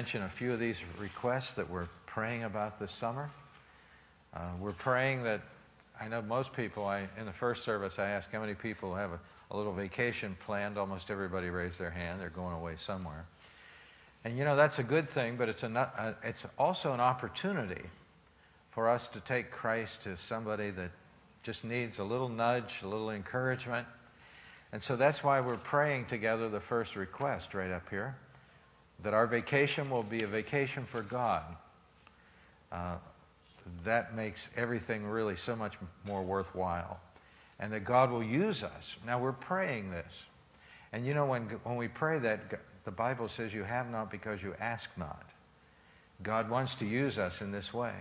mention a few of these requests that we're praying about this summer. Uh, we're praying that I know most people, I, in the first service, I asked how many people have a, a little vacation planned. Almost everybody raised their hand. They're going away somewhere. And you know, that's a good thing, but it's, a, uh, it's also an opportunity for us to take Christ to somebody that just needs a little nudge, a little encouragement. And so that's why we're praying together the first request right up here that our vacation will be a vacation for God. Uh, that makes everything really so much more worthwhile. And that God will use us. Now, we're praying this. And you know, when, when we pray that, the Bible says you have not because you ask not. God wants to use us in this way.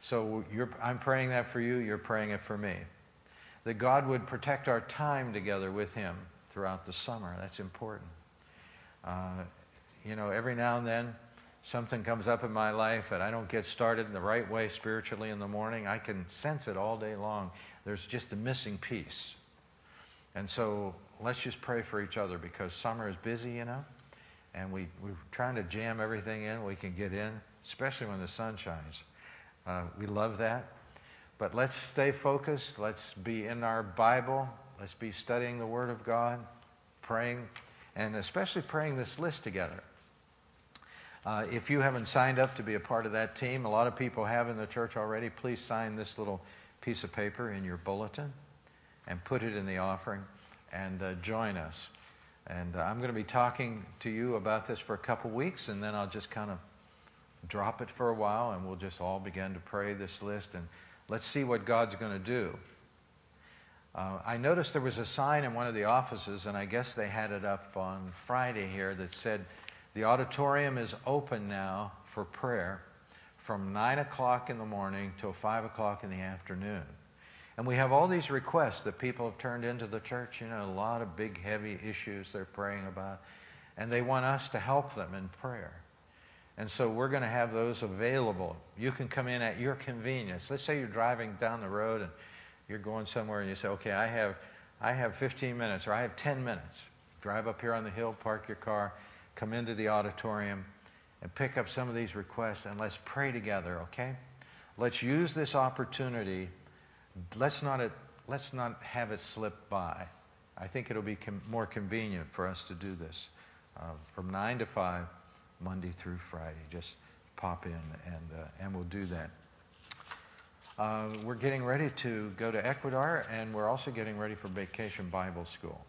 So I'm praying that for you, you're praying it for me. That God would protect our time together with Him throughout the summer. That's important. Uh, you know, every now and then something comes up in my life and I don't get started in the right way spiritually in the morning. I can sense it all day long. There's just a missing piece. And so let's just pray for each other because summer is busy, you know, and we, we're trying to jam everything in we can get in, especially when the sun shines. Uh, we love that. But let's stay focused. Let's be in our Bible. Let's be studying the Word of God, praying, and especially praying this list together. Uh, if you haven't signed up to be a part of that team, a lot of people have in the church already, please sign this little piece of paper in your bulletin and put it in the offering and uh, join us. And uh, I'm going to be talking to you about this for a couple weeks, and then I'll just kind of drop it for a while, and we'll just all begin to pray this list, and let's see what God's going to do. Uh, I noticed there was a sign in one of the offices, and I guess they had it up on Friday here that said, the auditorium is open now for prayer from 9 o'clock in the morning till 5 o'clock in the afternoon. And we have all these requests that people have turned into the church, you know, a lot of big, heavy issues they're praying about. And they want us to help them in prayer. And so we're going to have those available. You can come in at your convenience. Let's say you're driving down the road and you're going somewhere and you say, okay, I have, I have 15 minutes or I have 10 minutes. Drive up here on the hill, park your car, come into the auditorium and pick up some of these requests and let's pray together, okay? Let's use this opportunity. Let's not, let's not have it slip by. I think it'll be com- more convenient for us to do this uh, from 9 to 5, Monday through Friday. Just pop in and, uh, and we'll do that. Uh, we're getting ready to go to Ecuador and we're also getting ready for Vacation Bible School.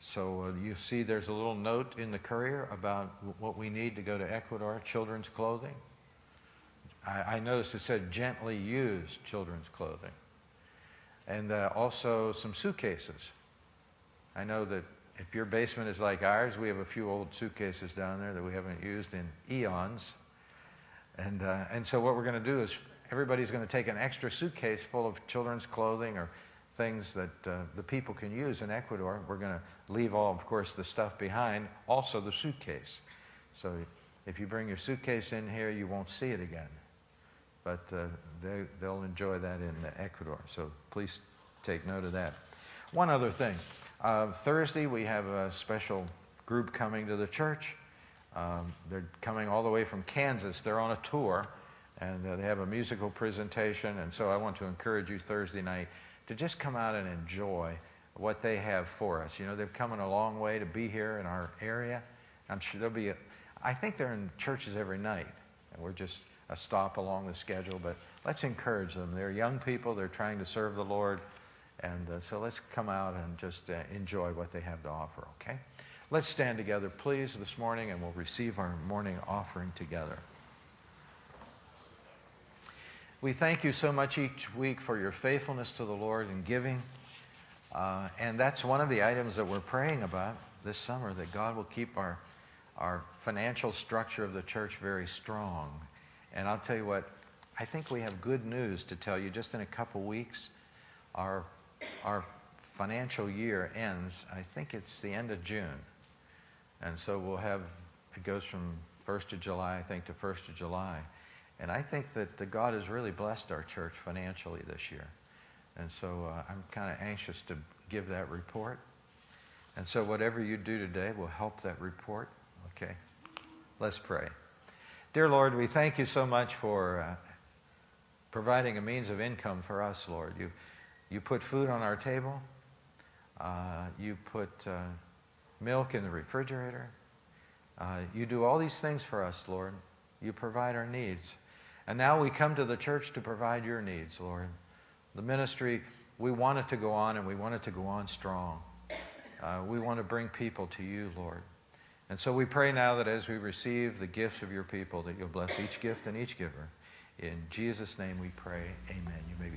So uh, you see there's a little note in the courier about what we need to go to Ecuador, children's clothing. I, I noticed it said gently used children's clothing. And uh, also some suitcases. I know that if your basement is like ours, we have a few old suitcases down there that we haven't used in eons. And, uh, and so what we're going to do is everybody's going to take an extra suitcase full of children's clothing or things that uh, the people can use in Ecuador. We're going to leave all, of course, the stuff behind, also the suitcase. So if you bring your suitcase in here, you won't see it again. But uh, they, they'll enjoy that in Ecuador. So please take note of that. One other thing. Uh, Thursday, we have a special group coming to the church. Um, they're coming all the way from Kansas. They're on a tour, and uh, they have a musical presentation. And so I want to encourage you Thursday night to just come out and enjoy what they have for us. You know, they've come a long way to be here in our area. I'm sure there'll be, a, I think they're in churches every night, and we're just a stop along the schedule, but let's encourage them. They're young people, they're trying to serve the Lord, and uh, so let's come out and just uh, enjoy what they have to offer, okay? Let's stand together, please, this morning, and we'll receive our morning offering together. We thank you so much each week for your faithfulness to the Lord in giving. Uh, and that's one of the items that we're praying about this summer that God will keep our, our financial structure of the church very strong. And I'll tell you what, I think we have good news to tell you. Just in a couple weeks, our, our financial year ends, I think it's the end of June. And so we'll have, it goes from 1st of July, I think, to 1st of July. And I think that the God has really blessed our church financially this year. And so uh, I'm kind of anxious to give that report. And so whatever you do today will help that report. Okay? Let's pray. Dear Lord, we thank you so much for uh, providing a means of income for us, Lord. You, you put food on our table. Uh, you put uh, milk in the refrigerator. Uh, you do all these things for us, Lord. You provide our needs. And now we come to the church to provide your needs, Lord. The ministry, we want it to go on and we want it to go on strong. Uh, we want to bring people to you, Lord. And so we pray now that as we receive the gifts of your people, that you'll bless each gift and each giver. In Jesus' name we pray. Amen. You may be.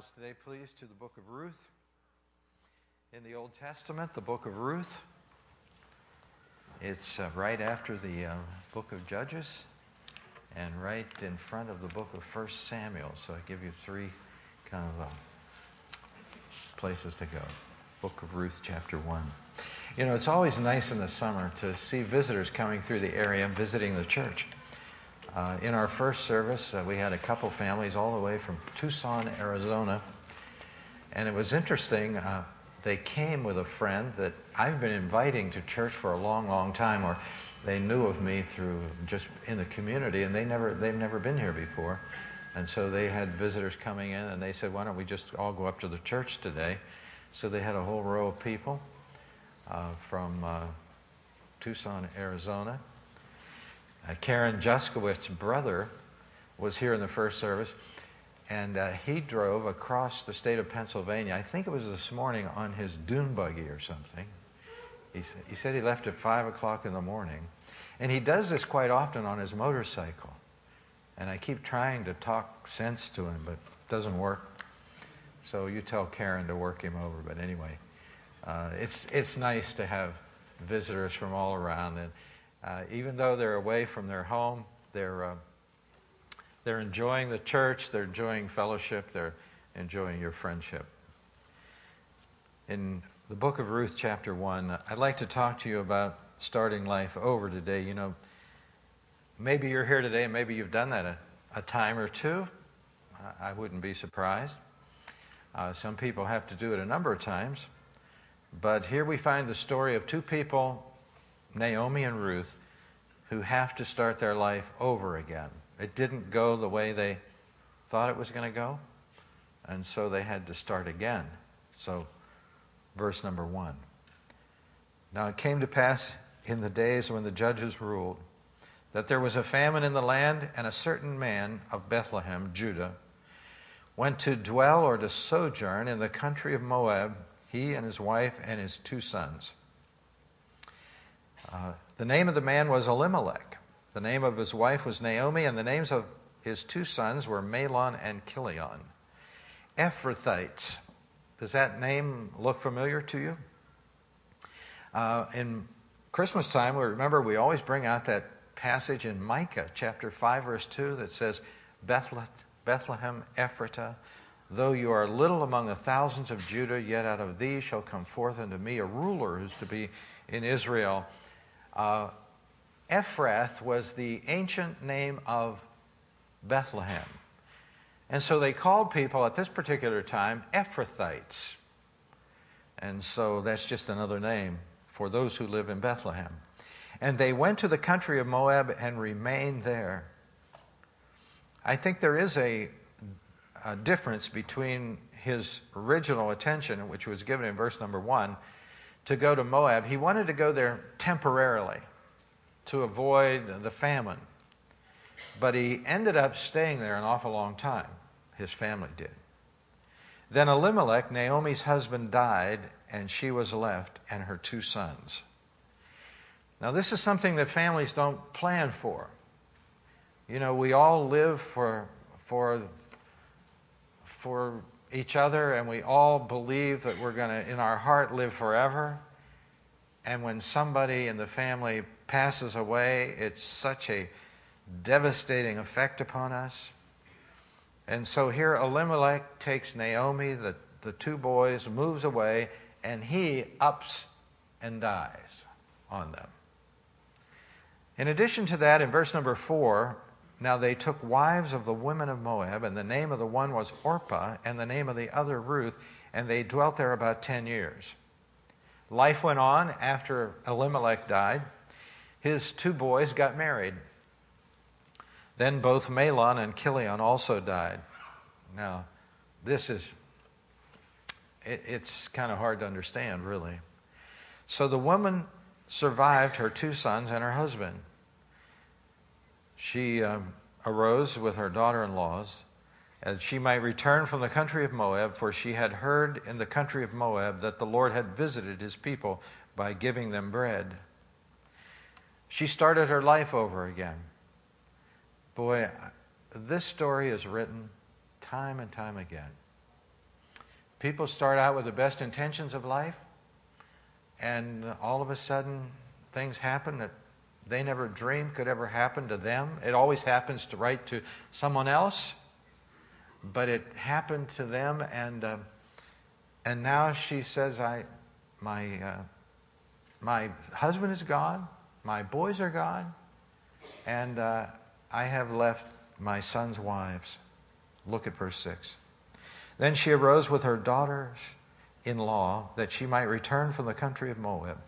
Bibles today, please, to the book of Ruth. In the Old Testament, the book of Ruth. It's uh, right after the uh, book of Judges and right in front of the book of First Samuel. So I give you three kind of uh, places to go. Book of Ruth, chapter 1. You know, it's always nice in the summer to see visitors coming through the area visiting the church. Uh, in our first service, uh, we had a couple families all the way from Tucson, Arizona. And it was interesting. Uh, they came with a friend that I've been inviting to church for a long, long time, or they knew of me through just in the community, and they never, they've never been here before. And so they had visitors coming in, and they said, Why don't we just all go up to the church today? So they had a whole row of people uh, from uh, Tucson, Arizona. Uh, Karen Juskowitz's brother was here in the first service, and uh, he drove across the state of Pennsylvania. I think it was this morning on his dune buggy or something. He, he said he left at 5 o'clock in the morning. And he does this quite often on his motorcycle. And I keep trying to talk sense to him, but it doesn't work. So you tell Karen to work him over. But anyway, uh, it's, it's nice to have visitors from all around. And uh, even though they're away from their home, they're, uh, they're enjoying the church, they're enjoying fellowship, they're enjoying your friendship. In the book of Ruth, chapter 1, I'd like to talk to you about starting life over today. You know, maybe you're here today and maybe you've done that a, a time or two. I wouldn't be surprised. Uh, some people have to do it a number of times. But here we find the story of two people Naomi and Ruth, who have to start their life over again. It didn't go the way they thought it was going to go, and so they had to start again. So, verse number one. Now it came to pass in the days when the judges ruled that there was a famine in the land, and a certain man of Bethlehem, Judah, went to dwell or to sojourn in the country of Moab, he and his wife and his two sons. Uh, the name of the man was Elimelech. The name of his wife was Naomi, and the names of his two sons were Mahlon and Chilion. Ephrathites. Does that name look familiar to you? Uh, in Christmas time, we remember we always bring out that passage in Micah chapter 5, verse 2 that says, Bethlehem Ephratah, though you are little among the thousands of Judah, yet out of thee shall come forth unto me a ruler who's to be in Israel uh, Ephrath was the ancient name of Bethlehem. And so they called people at this particular time Ephrathites. And so that's just another name for those who live in Bethlehem. And they went to the country of Moab and remained there. I think there is a, a difference between his original attention, which was given in verse number one, to go to Moab. He wanted to go there temporarily to avoid the famine. But he ended up staying there an awful long time. His family did. Then Elimelech, Naomi's husband, died, and she was left and her two sons. Now, this is something that families don't plan for. You know, we all live for, for, for each other, and we all believe that we're going to, in our heart, live forever. And when somebody in the family passes away, it's such a devastating effect upon us. And so here Elimelech takes Naomi, the, the two boys, moves away, and he ups and dies on them. In addition to that, in verse number four, now they took wives of the women of Moab, and the name of the one was Orpah, and the name of the other Ruth, and they dwelt there about 10 years. Life went on after Elimelech died. His two boys got married. Then both Mahlon and Chilion also died. Now, this is, it, it's kind of hard to understand, really. So the woman survived her two sons and her husband she um, arose with her daughter in laws, that she might return from the country of Moab, for she had heard in the country of Moab that the Lord had visited his people by giving them bread. She started her life over again. Boy, this story is written time and time again. People start out with the best intentions of life, and all of a sudden, things happen that they never dreamed could ever happen to them. It always happens to right to someone else, but it happened to them, and uh, and now she says, "I, my, uh, my husband is gone, my boys are gone, and uh, I have left my sons' wives." Look at verse six. Then she arose with her daughters in law that she might return from the country of Moab.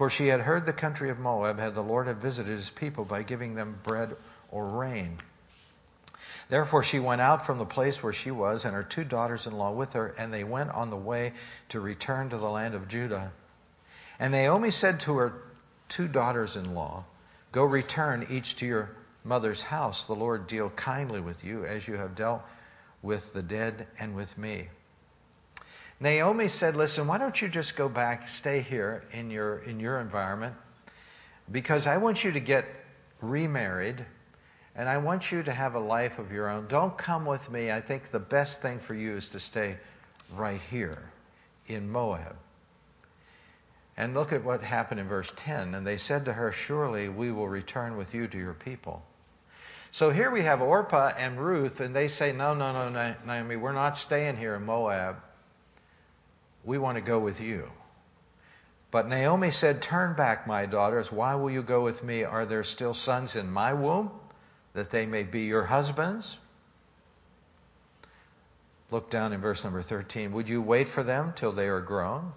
For she had heard the country of Moab had the Lord have visited his people by giving them bread or rain. Therefore she went out from the place where she was, and her two daughters in law with her, and they went on the way to return to the land of Judah. And Naomi said to her two daughters in law, Go return each to your mother's house. The Lord deal kindly with you as you have dealt with the dead and with me. Naomi said, Listen, why don't you just go back, stay here in your, in your environment, because I want you to get remarried and I want you to have a life of your own. Don't come with me. I think the best thing for you is to stay right here in Moab. And look at what happened in verse 10. And they said to her, Surely we will return with you to your people. So here we have Orpah and Ruth, and they say, No, no, no, Naomi, we're not staying here in Moab. We want to go with you. But Naomi said, Turn back, my daughters. Why will you go with me? Are there still sons in my womb that they may be your husbands? Look down in verse number 13. Would you wait for them till they are grown?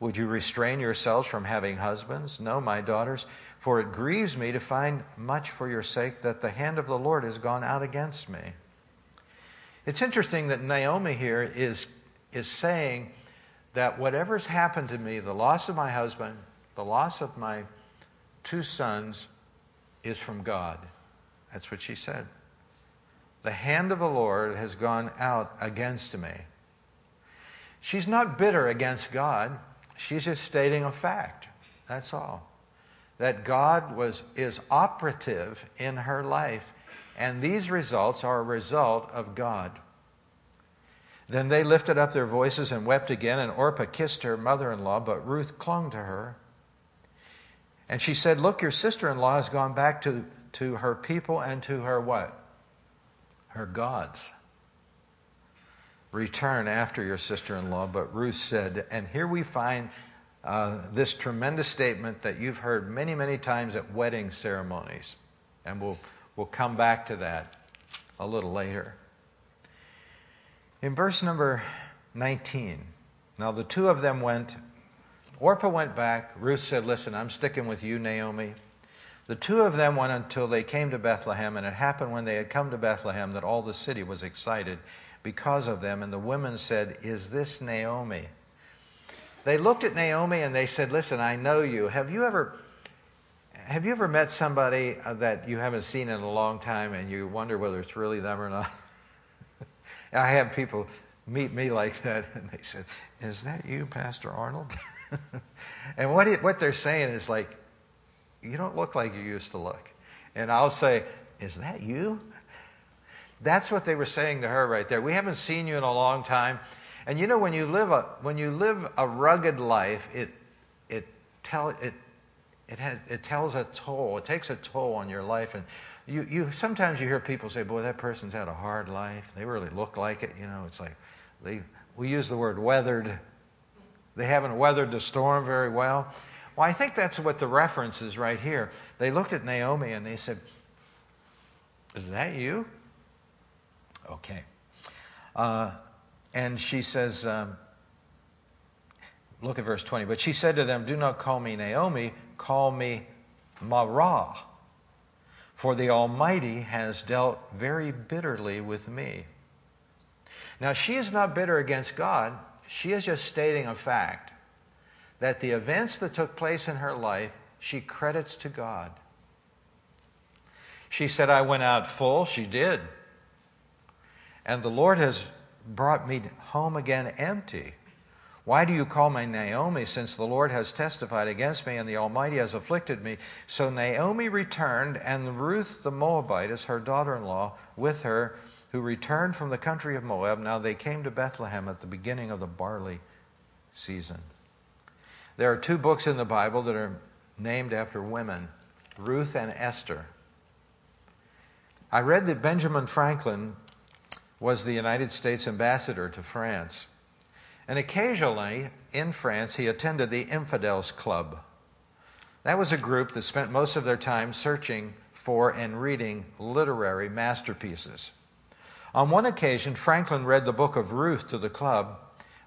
Would you restrain yourselves from having husbands? No, my daughters, for it grieves me to find much for your sake that the hand of the Lord has gone out against me. It's interesting that Naomi here is, is saying that whatever's happened to me, the loss of my husband, the loss of my two sons, is from God. That's what she said. The hand of the Lord has gone out against me. She's not bitter against God. She's just stating a fact. That's all. That God was, is operative in her life, and these results are a result of God. Then they lifted up their voices and wept again, and Orpah kissed her mother in law, but Ruth clung to her. And she said, Look, your sister in law has gone back to, to her people and to her what? Her gods return after your sister in law. But Ruth said, and here we find uh, this tremendous statement that you've heard many, many times at wedding ceremonies. And we'll, we'll come back to that a little later. In verse number 19, now the two of them went, Orpah went back. Ruth said, Listen, I'm sticking with you, Naomi. The two of them went until they came to Bethlehem, and it happened when they had come to Bethlehem that all the city was excited because of them. And the women said, Is this Naomi? They looked at Naomi and they said, Listen, I know you. Have you ever. Have you ever met somebody that you haven't seen in a long time and you wonder whether it's really them or not? I have people meet me like that and they said, Is that you, Pastor Arnold? and what, it, what they're saying is like, You don't look like you used to look. And I'll say, Is that you? That's what they were saying to her right there. We haven't seen you in a long time. And you know, when you live a, when you live a rugged life, it, it, tell, it, it, has, it tells a toll. It takes a toll on your life. And you, you, sometimes you hear people say, boy, that person's had a hard life. They really look like it. You know, it's like they, we use the word weathered. They haven't weathered the storm very well. Well, I think that's what the reference is right here. They looked at Naomi and they said, Is that you? Okay. Uh, and she says, um, look at verse 20. But she said to them, Do not call me Naomi, call me Mara, for the Almighty has dealt very bitterly with me. Now, she is not bitter against God. She is just stating a fact that the events that took place in her life, she credits to God. She said, I went out full. She did. And the Lord has brought me home again empty. Why do you call me Naomi, since the Lord has testified against me and the Almighty has afflicted me? So Naomi returned, and Ruth the Moabitess, her daughter in law, with her, who returned from the country of Moab. Now they came to Bethlehem at the beginning of the barley season. There are two books in the Bible that are named after women Ruth and Esther. I read that Benjamin Franklin was the United States ambassador to France. And occasionally in France, he attended the Infidels Club. That was a group that spent most of their time searching for and reading literary masterpieces. On one occasion, Franklin read the book of Ruth to the club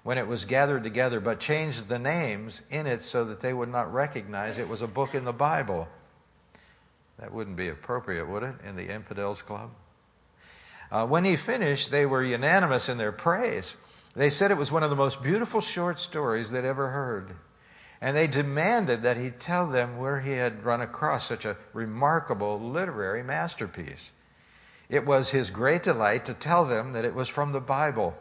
when it was gathered together, but changed the names in it so that they would not recognize it was a book in the Bible. That wouldn't be appropriate, would it, in the Infidels Club? Uh, when he finished, they were unanimous in their praise. They said it was one of the most beautiful short stories they'd ever heard. And they demanded that he tell them where he had run across such a remarkable literary masterpiece. It was his great delight to tell them that it was from the Bible,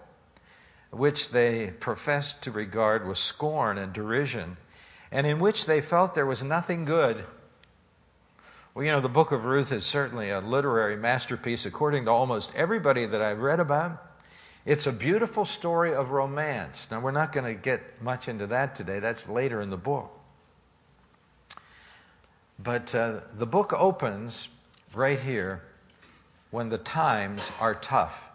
which they professed to regard with scorn and derision, and in which they felt there was nothing good. Well, you know, the book of Ruth is certainly a literary masterpiece according to almost everybody that I've read about. It's a beautiful story of romance. Now, we're not going to get much into that today, that's later in the book. But uh, the book opens right here when the times are tough.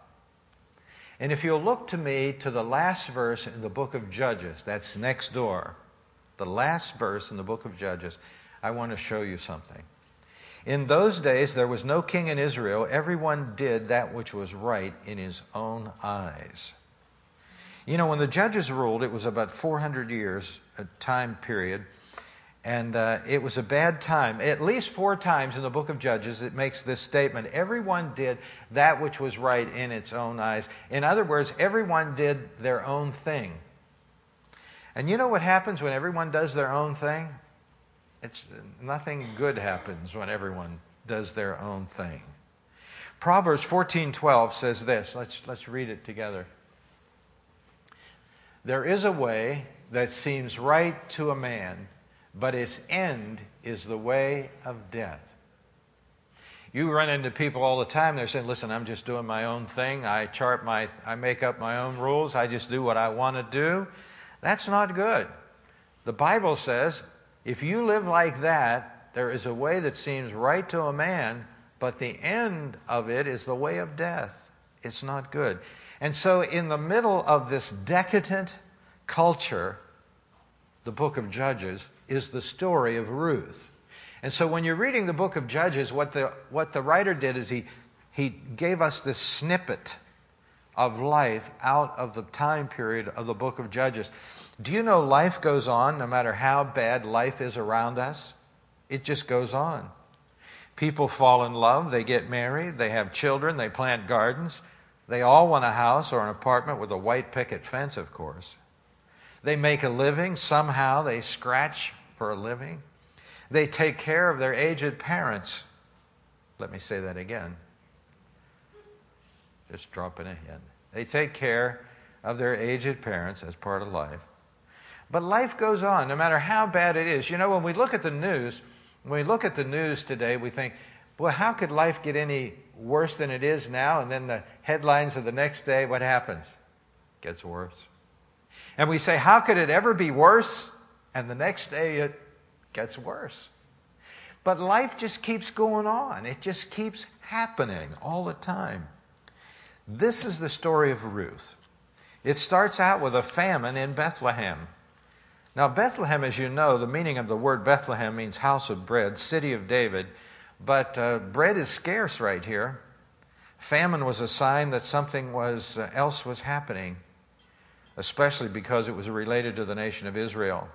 And if you'll look to me to the last verse in the book of Judges, that's next door, the last verse in the book of Judges, I want to show you something. In those days, there was no king in Israel. Everyone did that which was right in his own eyes. You know, when the judges ruled, it was about 400 years, a time period, and uh, it was a bad time. At least four times in the book of Judges, it makes this statement everyone did that which was right in its own eyes. In other words, everyone did their own thing. And you know what happens when everyone does their own thing? It's, nothing good happens when everyone does their own thing. Proverbs 14:12 says this. Let's, let's read it together. There is a way that seems right to a man, but its end is the way of death. You run into people all the time, they're saying, Listen, I'm just doing my own thing. I chart my, I make up my own rules. I just do what I want to do. That's not good. The Bible says if you live like that, there is a way that seems right to a man, but the end of it is the way of death. It's not good. And so, in the middle of this decadent culture, the book of Judges is the story of Ruth. And so, when you're reading the book of Judges, what the, what the writer did is he, he gave us this snippet of life out of the time period of the book of Judges. Do you know life goes on no matter how bad life is around us? It just goes on. People fall in love, they get married, they have children, they plant gardens. They all want a house or an apartment with a white picket fence, of course. They make a living, somehow they scratch for a living. They take care of their aged parents. Let me say that again. Just dropping it in. They take care of their aged parents as part of life. But life goes on, no matter how bad it is. You know, when we look at the news, when we look at the news today, we think, well, how could life get any worse than it is now? And then the headlines of the next day, what happens? It gets worse. And we say, how could it ever be worse? And the next day, it gets worse. But life just keeps going on, it just keeps happening all the time. This is the story of Ruth. It starts out with a famine in Bethlehem. Now, Bethlehem, as you know, the meaning of the word Bethlehem means house of bread, city of David. But uh, bread is scarce right here. Famine was a sign that something was, uh, else was happening, especially because it was related to the nation of Israel.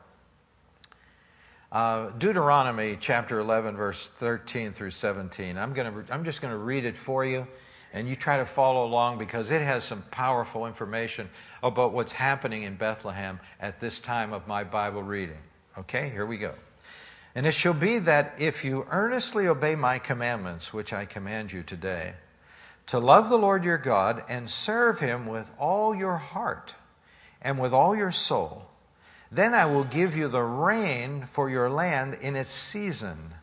Uh, Deuteronomy chapter 11, verse 13 through 17. I'm, gonna, I'm just going to read it for you and you try to follow along because it has some powerful information about what's happening in Bethlehem at this time of my Bible reading. Okay, here we go. And it shall be that if you earnestly obey my commandments, which I command you today, to love the Lord your God and serve him with all your heart and with all your soul, then I will give you the rain for your land in its season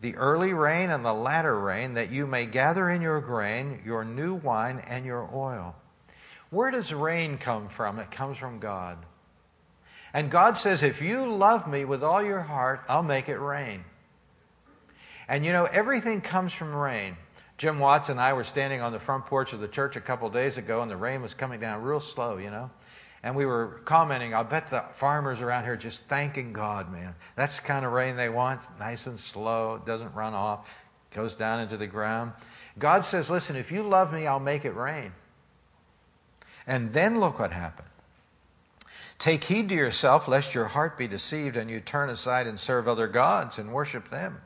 the early rain and the latter rain, that you may gather in your grain, your new wine, and your oil. Where does rain come from? It comes from God. And God says, If you love me with all your heart, I'll make it rain. And you know, everything comes from rain. Jim Watts and I were standing on the front porch of the church a couple days ago, and the rain was coming down real slow, you know. And we were commenting, I bet the farmers around here just thanking God, man. That's the kind of rain they want, nice and slow, doesn't run off, goes down into the ground. God says, Listen, if you love me, I'll make it rain. And then look what happened. Take heed to yourself, lest your heart be deceived and you turn aside and serve other gods and worship them.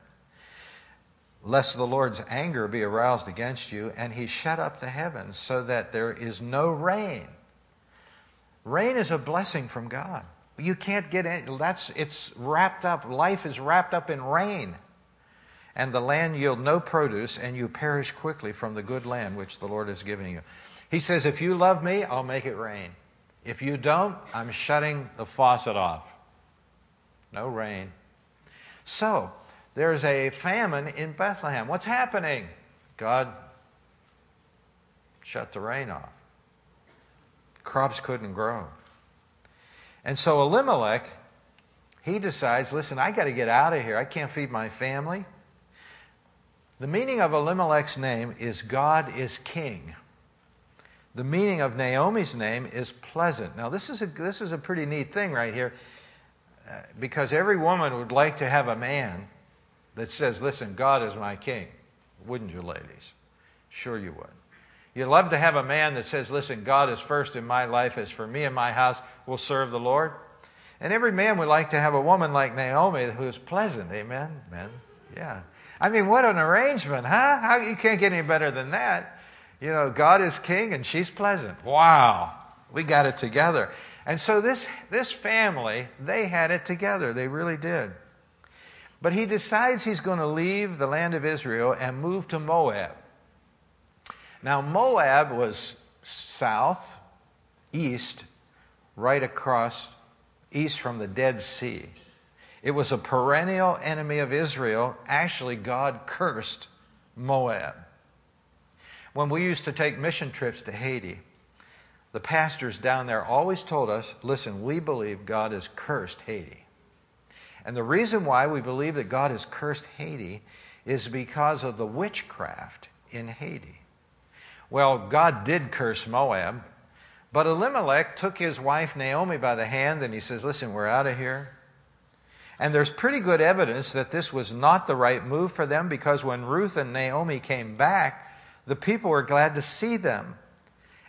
Lest the Lord's anger be aroused against you and he shut up the heavens so that there is no rain. Rain is a blessing from God. You can't get any, that's, it's wrapped up, life is wrapped up in rain. And the land yield no produce, and you perish quickly from the good land which the Lord has given you. He says, If you love me, I'll make it rain. If you don't, I'm shutting the faucet off. No rain. So, there's a famine in Bethlehem. What's happening? God shut the rain off. Crops couldn't grow. And so Elimelech, he decides listen, I got to get out of here. I can't feed my family. The meaning of Elimelech's name is God is king. The meaning of Naomi's name is pleasant. Now, this is a, this is a pretty neat thing right here uh, because every woman would like to have a man that says, Listen, God is my king. Wouldn't you, ladies? Sure, you would. You'd love to have a man that says, Listen, God is first in my life, as for me and my house, we'll serve the Lord. And every man would like to have a woman like Naomi who is pleasant. Amen? Men? Yeah. I mean, what an arrangement, huh? How, you can't get any better than that. You know, God is king and she's pleasant. Wow, we got it together. And so this, this family, they had it together. They really did. But he decides he's going to leave the land of Israel and move to Moab. Now, Moab was south, east, right across, east from the Dead Sea. It was a perennial enemy of Israel. Actually, God cursed Moab. When we used to take mission trips to Haiti, the pastors down there always told us listen, we believe God has cursed Haiti. And the reason why we believe that God has cursed Haiti is because of the witchcraft in Haiti. Well, God did curse Moab, but Elimelech took his wife Naomi by the hand and he says, Listen, we're out of here. And there's pretty good evidence that this was not the right move for them because when Ruth and Naomi came back, the people were glad to see them.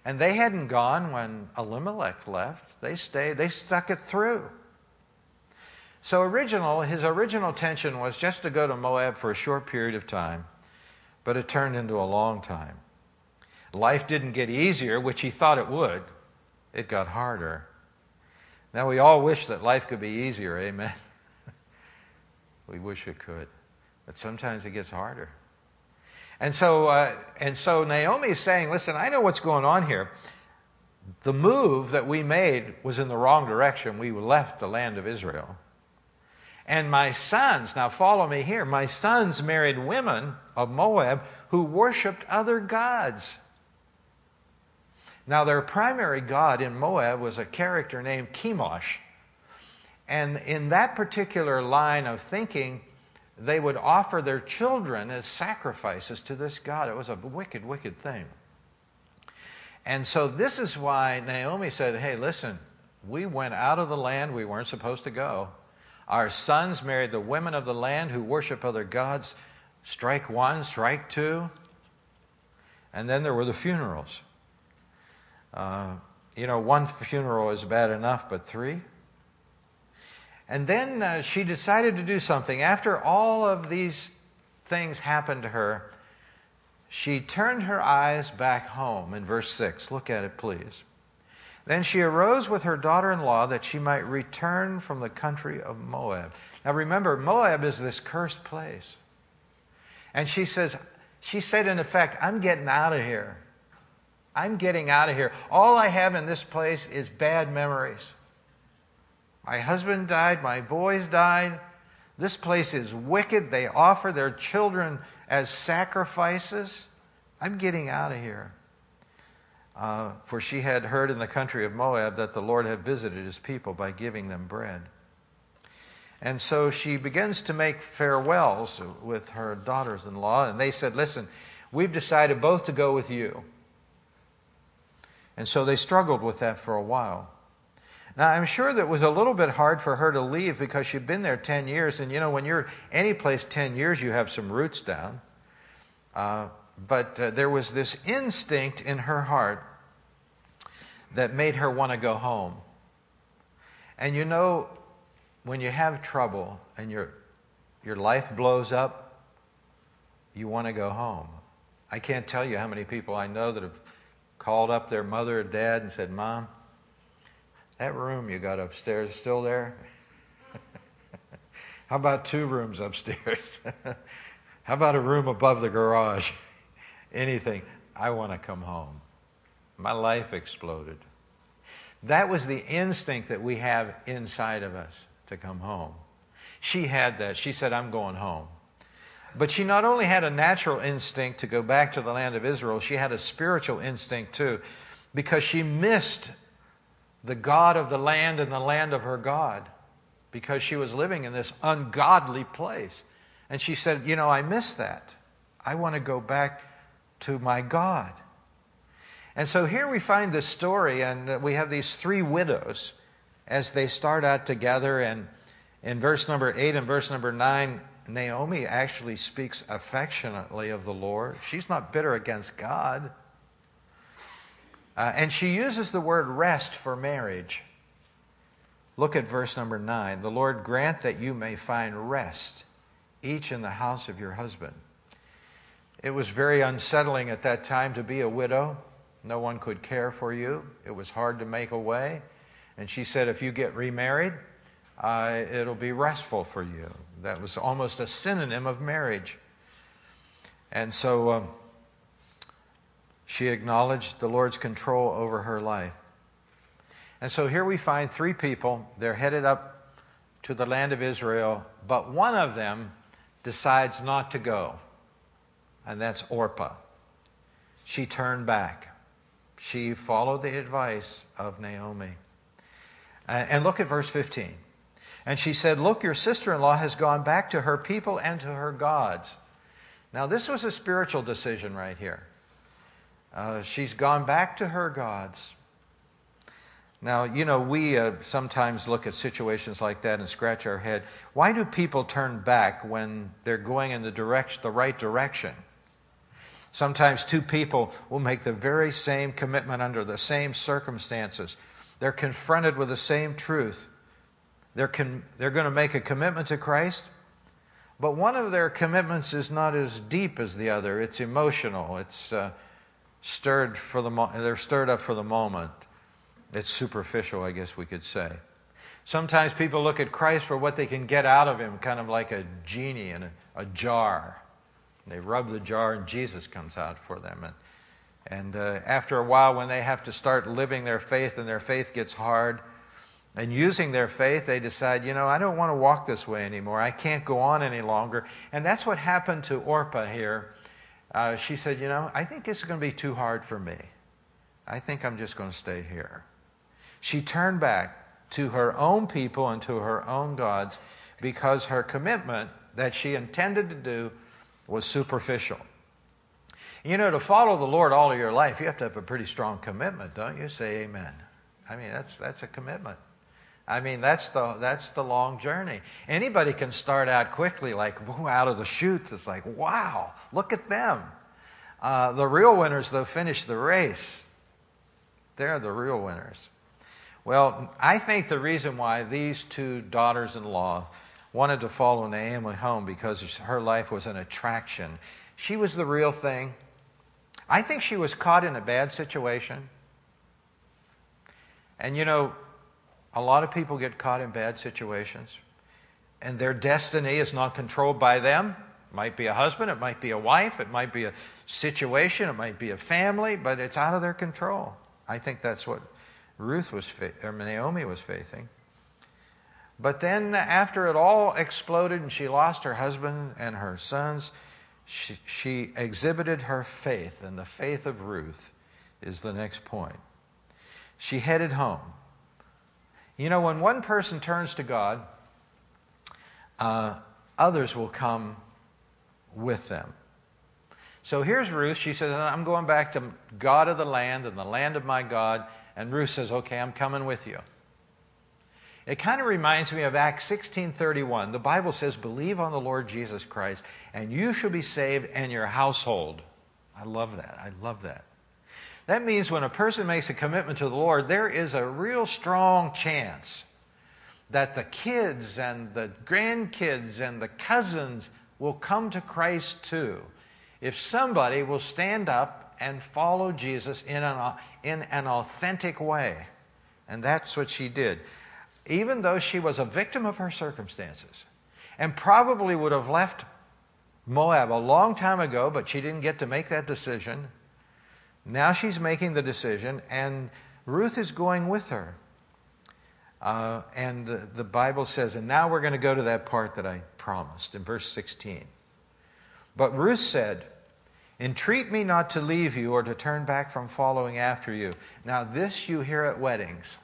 And they hadn't gone when Elimelech left. They stayed, they stuck it through. So original, his original intention was just to go to Moab for a short period of time, but it turned into a long time. Life didn't get easier, which he thought it would. It got harder. Now we all wish that life could be easier, amen. we wish it could. But sometimes it gets harder. And so, uh, and so Naomi is saying, listen, I know what's going on here. The move that we made was in the wrong direction. We left the land of Israel. And my sons, now follow me here, my sons married women of Moab who worshiped other gods. Now, their primary god in Moab was a character named Chemosh. And in that particular line of thinking, they would offer their children as sacrifices to this God. It was a wicked, wicked thing. And so, this is why Naomi said, Hey, listen, we went out of the land we weren't supposed to go. Our sons married the women of the land who worship other gods. Strike one, strike two. And then there were the funerals. Uh, you know, one funeral is bad enough, but three? And then uh, she decided to do something. After all of these things happened to her, she turned her eyes back home in verse 6. Look at it, please. Then she arose with her daughter in law that she might return from the country of Moab. Now remember, Moab is this cursed place. And she says, she said in effect, I'm getting out of here. I'm getting out of here. All I have in this place is bad memories. My husband died, my boys died. This place is wicked. They offer their children as sacrifices. I'm getting out of here. Uh, for she had heard in the country of Moab that the Lord had visited his people by giving them bread. And so she begins to make farewells with her daughters in law, and they said, Listen, we've decided both to go with you. And so they struggled with that for a while. Now, I'm sure that was a little bit hard for her to leave because she'd been there 10 years. And you know, when you're any place 10 years, you have some roots down. Uh, but uh, there was this instinct in her heart that made her want to go home. And you know, when you have trouble and your, your life blows up, you want to go home. I can't tell you how many people I know that have called up their mother or dad and said, Mom, that room you got upstairs still there? How about two rooms upstairs? How about a room above the garage? Anything. I want to come home. My life exploded. That was the instinct that we have inside of us to come home. She had that. She said, I'm going home. But she not only had a natural instinct to go back to the land of Israel, she had a spiritual instinct too, because she missed the God of the land and the land of her God because she was living in this ungodly place. And she said, You know, I miss that. I want to go back to my God. And so here we find this story, and we have these three widows as they start out together. And in verse number 8 and verse number 9, Naomi actually speaks affectionately of the Lord. She's not bitter against God. Uh, and she uses the word rest for marriage. Look at verse number 9. The Lord grant that you may find rest, each in the house of your husband. It was very unsettling at that time to be a widow. No one could care for you. It was hard to make a way. And she said, if you get remarried, uh, it'll be restful for you. That was almost a synonym of marriage. And so um, she acknowledged the Lord's control over her life. And so here we find three people. They're headed up to the land of Israel, but one of them decides not to go, and that's Orpah. She turned back. She followed the advice of Naomi. And look at verse 15. And she said, Look, your sister in law has gone back to her people and to her gods. Now, this was a spiritual decision right here. Uh, she's gone back to her gods. Now, you know, we uh, sometimes look at situations like that and scratch our head. Why do people turn back when they're going in the, direction, the right direction? Sometimes two people will make the very same commitment under the same circumstances. They're confronted with the same truth. They're, con- they're going to make a commitment to Christ, but one of their commitments is not as deep as the other. It's emotional. It's. Uh, stirred for the mo- they're stirred up for the moment. It's superficial, I guess we could say. Sometimes people look at Christ for what they can get out of him, kind of like a genie in a, a jar. They rub the jar and Jesus comes out for them. And, and uh, after a while, when they have to start living their faith and their faith gets hard, and using their faith, they decide, you know, I don't want to walk this way anymore. I can't go on any longer. And that's what happened to Orpah here uh, she said, You know, I think this is going to be too hard for me. I think I'm just going to stay here. She turned back to her own people and to her own gods because her commitment that she intended to do was superficial. You know, to follow the Lord all of your life, you have to have a pretty strong commitment, don't you? Say amen. I mean, that's, that's a commitment. I mean, that's the, that's the long journey. Anybody can start out quickly, like out of the chute. It's like, wow, look at them. Uh, the real winners, though, finish the race. They're the real winners. Well, I think the reason why these two daughters in law wanted to follow Naomi home because her life was an attraction. She was the real thing. I think she was caught in a bad situation. And you know, a lot of people get caught in bad situations, and their destiny is not controlled by them. It might be a husband, it might be a wife, it might be a situation, it might be a family, but it's out of their control. I think that's what Ruth was, or Naomi was facing. But then, after it all exploded and she lost her husband and her sons, she, she exhibited her faith, and the faith of Ruth is the next point. She headed home. You know, when one person turns to God, uh, others will come with them. So here's Ruth. She says, I'm going back to God of the land and the land of my God. And Ruth says, Okay, I'm coming with you. It kind of reminds me of Acts 16:31. The Bible says, "Believe on the Lord Jesus Christ, and you shall be saved and your household." I love that. I love that. That means when a person makes a commitment to the Lord, there is a real strong chance that the kids and the grandkids and the cousins will come to Christ too. If somebody will stand up and follow Jesus in an, in an authentic way. And that's what she did even though she was a victim of her circumstances and probably would have left Moab a long time ago, but she didn't get to make that decision. Now she's making the decision, and Ruth is going with her. Uh, and the, the Bible says, and now we're going to go to that part that I promised in verse 16. But Ruth said, Entreat me not to leave you or to turn back from following after you. Now, this you hear at weddings.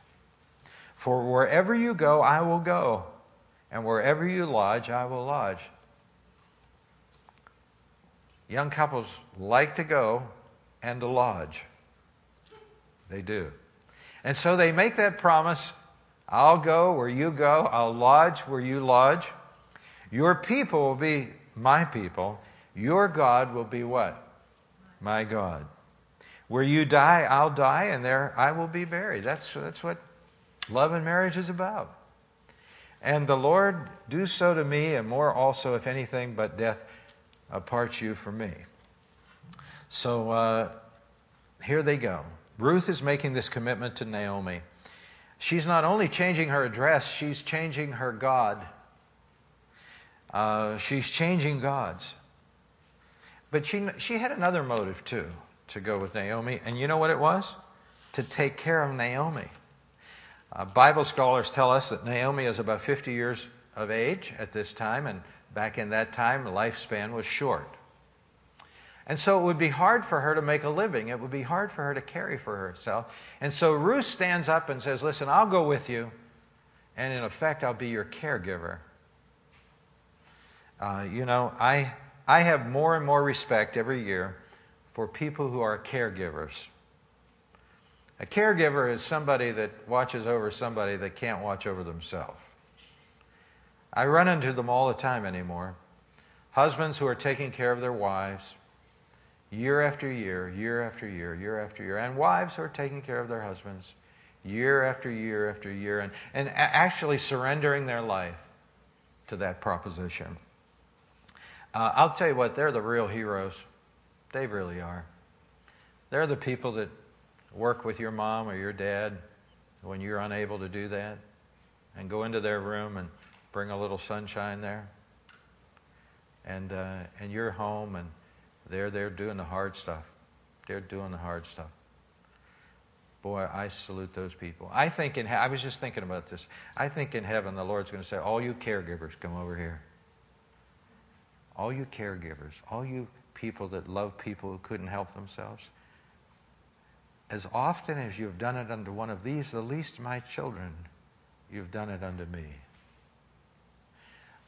For wherever you go, I will go, and wherever you lodge, I will lodge. Young couples like to go and to lodge. They do. And so they make that promise I'll go where you go, I'll lodge where you lodge. Your people will be my people. Your God will be what? My God. Where you die, I'll die, and there I will be buried. That's, that's what love and marriage is about. And the Lord do so to me, and more also, if anything but death aparts you from me. So uh, here they go. Ruth is making this commitment to Naomi. She's not only changing her address, she's changing her God. Uh, she's changing God's. But she, she had another motive too to go with Naomi. And you know what it was? To take care of Naomi. Uh, Bible scholars tell us that Naomi is about 50 years of age at this time, and back in that time, the lifespan was short. And so it would be hard for her to make a living. It would be hard for her to carry for herself. And so Ruth stands up and says, Listen, I'll go with you, and in effect, I'll be your caregiver. Uh, you know, I, I have more and more respect every year for people who are caregivers. A caregiver is somebody that watches over somebody that can't watch over themselves. I run into them all the time anymore. Husbands who are taking care of their wives year after year, year after year, year after year, and wives who are taking care of their husbands year after year after year, and, and actually surrendering their life to that proposition. Uh, I'll tell you what, they're the real heroes. They really are. They're the people that work with your mom or your dad when you're unable to do that and go into their room and bring a little sunshine there. And, uh, and you're home and they're there doing the hard stuff. They're doing the hard stuff. Boy, I salute those people. I think in he- I was just thinking about this. I think in heaven the Lord's going to say, "All you caregivers, come over here. All you caregivers, all you people that love people who couldn't help themselves, as often as you've done it unto one of these, the least my children, you've done it unto me.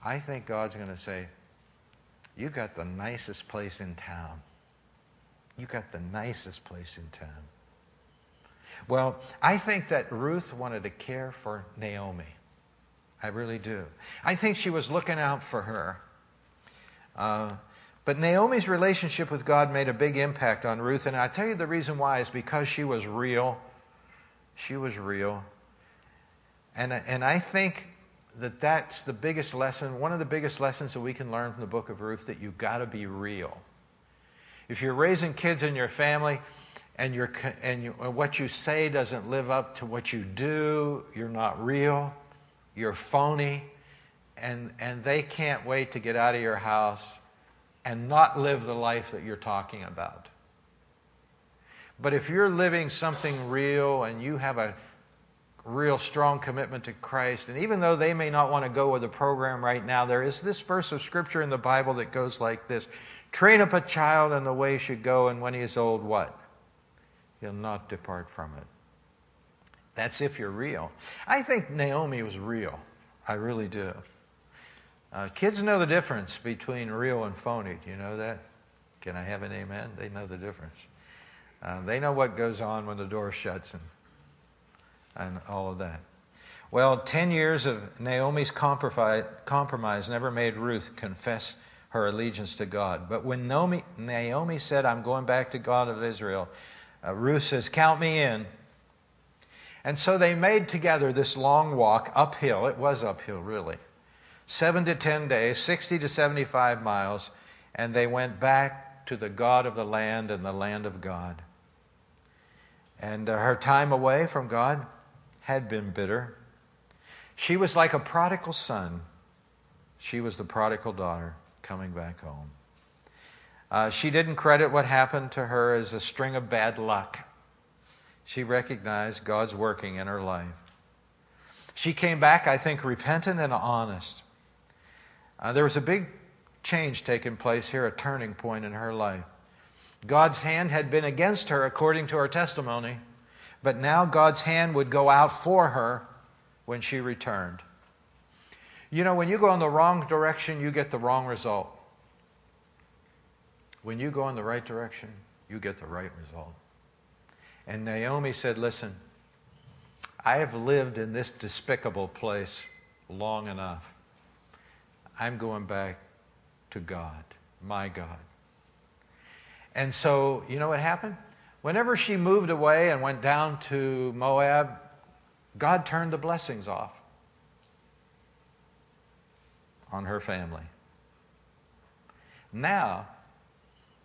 I think God's going to say, You got the nicest place in town. You got the nicest place in town. Well, I think that Ruth wanted to care for Naomi. I really do. I think she was looking out for her. Uh, but Naomi's relationship with God made a big impact on Ruth, and I tell you the reason why is because she was real. She was real. And, and I think that that's the biggest lesson, one of the biggest lessons that we can learn from the book of Ruth, that you've got to be real. If you're raising kids in your family and, you and you, what you say doesn't live up to what you do, you're not real, you're phony, and, and they can't wait to get out of your house and not live the life that you're talking about. But if you're living something real and you have a real strong commitment to Christ. And even though they may not want to go with the program right now, there is this verse of Scripture in the Bible that goes like this Train up a child in the way he should go, and when he is old, what? He'll not depart from it. That's if you're real. I think Naomi was real. I really do. Uh, kids know the difference between real and phony. Do you know that? Can I have an amen? They know the difference. Uh, they know what goes on when the door shuts and, and all of that. Well, 10 years of Naomi's compromise never made Ruth confess her allegiance to God. But when Naomi, Naomi said, I'm going back to God of Israel, uh, Ruth says, Count me in. And so they made together this long walk uphill. It was uphill, really. Seven to 10 days, 60 to 75 miles, and they went back to the God of the land and the land of God. And uh, her time away from God had been bitter. She was like a prodigal son. She was the prodigal daughter coming back home. Uh, she didn't credit what happened to her as a string of bad luck. She recognized God's working in her life. She came back, I think, repentant and honest. Uh, there was a big change taking place here, a turning point in her life. God's hand had been against her according to her testimony, but now God's hand would go out for her when she returned. You know, when you go in the wrong direction, you get the wrong result. When you go in the right direction, you get the right result. And Naomi said, Listen, I have lived in this despicable place long enough. I'm going back to God, my God. And so, you know what happened? Whenever she moved away and went down to Moab, God turned the blessings off on her family. Now,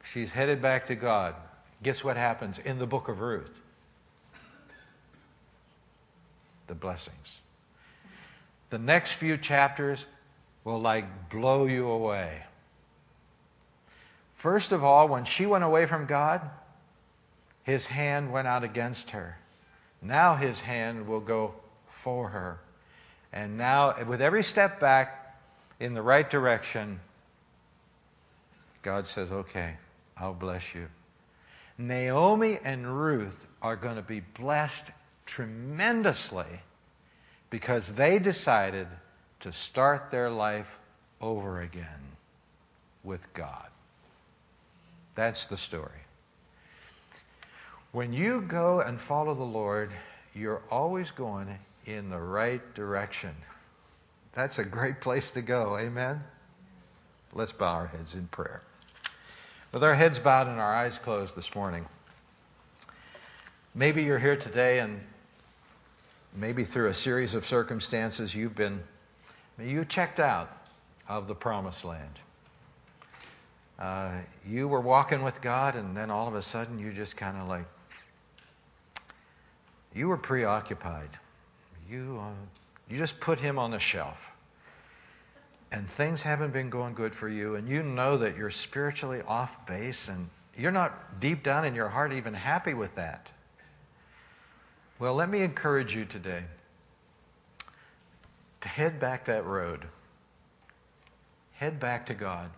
she's headed back to God. Guess what happens in the book of Ruth? The blessings. The next few chapters will like blow you away. First of all, when she went away from God, his hand went out against her. Now his hand will go for her. And now, with every step back in the right direction, God says, Okay, I'll bless you. Naomi and Ruth are going to be blessed tremendously because they decided to start their life over again with God. That's the story. When you go and follow the Lord, you're always going in the right direction. That's a great place to go. Amen? Let's bow our heads in prayer. With our heads bowed and our eyes closed this morning, maybe you're here today and maybe through a series of circumstances you've been, you checked out of the promised land. Uh, you were walking with God, and then all of a sudden you just kind of like, you were preoccupied. You, uh, you just put Him on the shelf. And things haven't been going good for you, and you know that you're spiritually off base, and you're not deep down in your heart even happy with that. Well, let me encourage you today to head back that road. Head back to God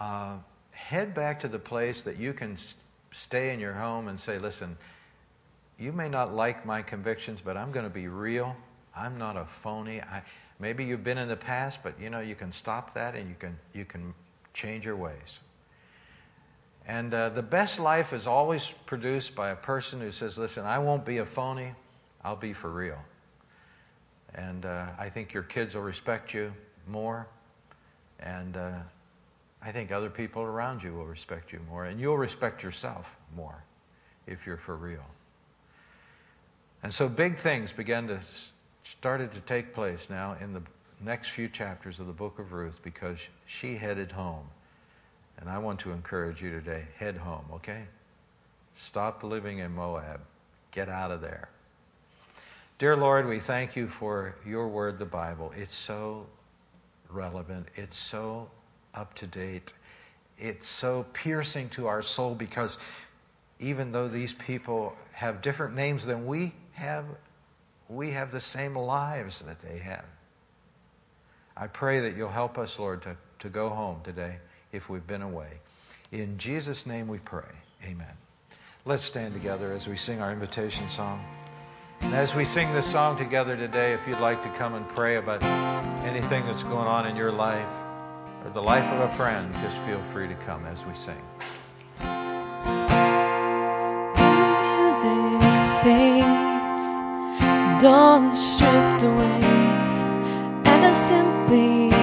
uh, head back to the place that you can st- stay in your home and say, listen, you may not like my convictions, but I'm going to be real. I'm not a phony. I, maybe you've been in the past, but you know you can stop that and you can you can change your ways. And uh, the best life is always produced by a person who says, "Listen, I won't be a phony. I'll be for real." And uh, I think your kids will respect you more, and uh, I think other people around you will respect you more, and you'll respect yourself more if you're for real. And so big things began to started to take place now in the next few chapters of the book of Ruth because she headed home. And I want to encourage you today, head home, okay? Stop living in Moab. Get out of there. Dear Lord, we thank you for your word, the Bible. It's so relevant. It's so up to date. It's so piercing to our soul because even though these people have different names than we have, we have the same lives that they have. I pray that you'll help us, Lord, to, to go home today if we've been away. In Jesus' name we pray. Amen. Let's stand together as we sing our invitation song. And as we sing this song together today, if you'd like to come and pray about anything that's going on in your life or the life of a friend, just feel free to come as we sing. Music all is stripped away, and I simply